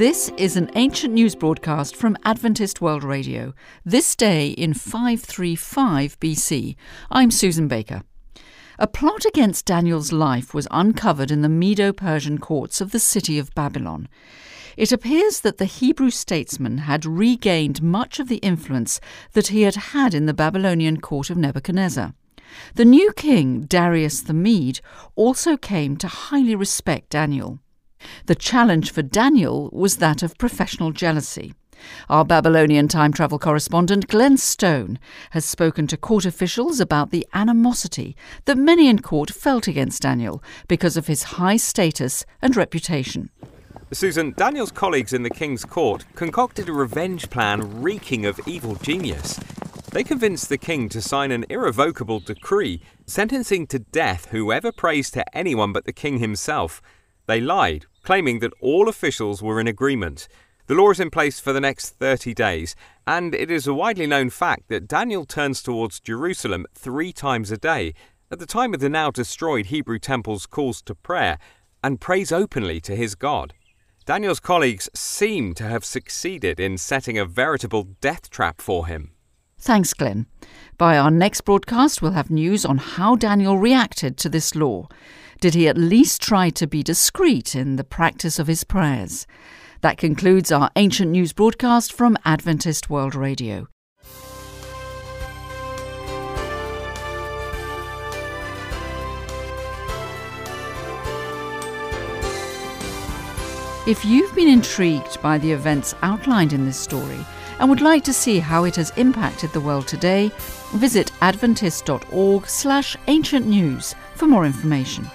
This is an ancient news broadcast from Adventist World Radio, this day in 535 BC. I'm Susan Baker. A plot against Daniel's life was uncovered in the Medo Persian courts of the city of Babylon. It appears that the Hebrew statesman had regained much of the influence that he had had in the Babylonian court of Nebuchadnezzar. The new king, Darius the Mede, also came to highly respect Daniel. The challenge for Daniel was that of professional jealousy. Our Babylonian time travel correspondent Glenn Stone has spoken to court officials about the animosity that many in court felt against Daniel because of his high status and reputation. Susan, Daniel's colleagues in the king's court concocted a revenge plan reeking of evil genius. They convinced the king to sign an irrevocable decree sentencing to death whoever prays to anyone but the king himself. They lied, claiming that all officials were in agreement. The law is in place for the next 30 days, and it is a widely known fact that Daniel turns towards Jerusalem three times a day, at the time of the now destroyed Hebrew temple's calls to prayer, and prays openly to his God. Daniel's colleagues seem to have succeeded in setting a veritable death trap for him. Thanks, Glenn. By our next broadcast, we'll have news on how Daniel reacted to this law. Did he at least try to be discreet in the practice of his prayers? That concludes our ancient news broadcast from Adventist World Radio. If you've been intrigued by the events outlined in this story and would like to see how it has impacted the world today, visit adventist.org/ancientnews for more information.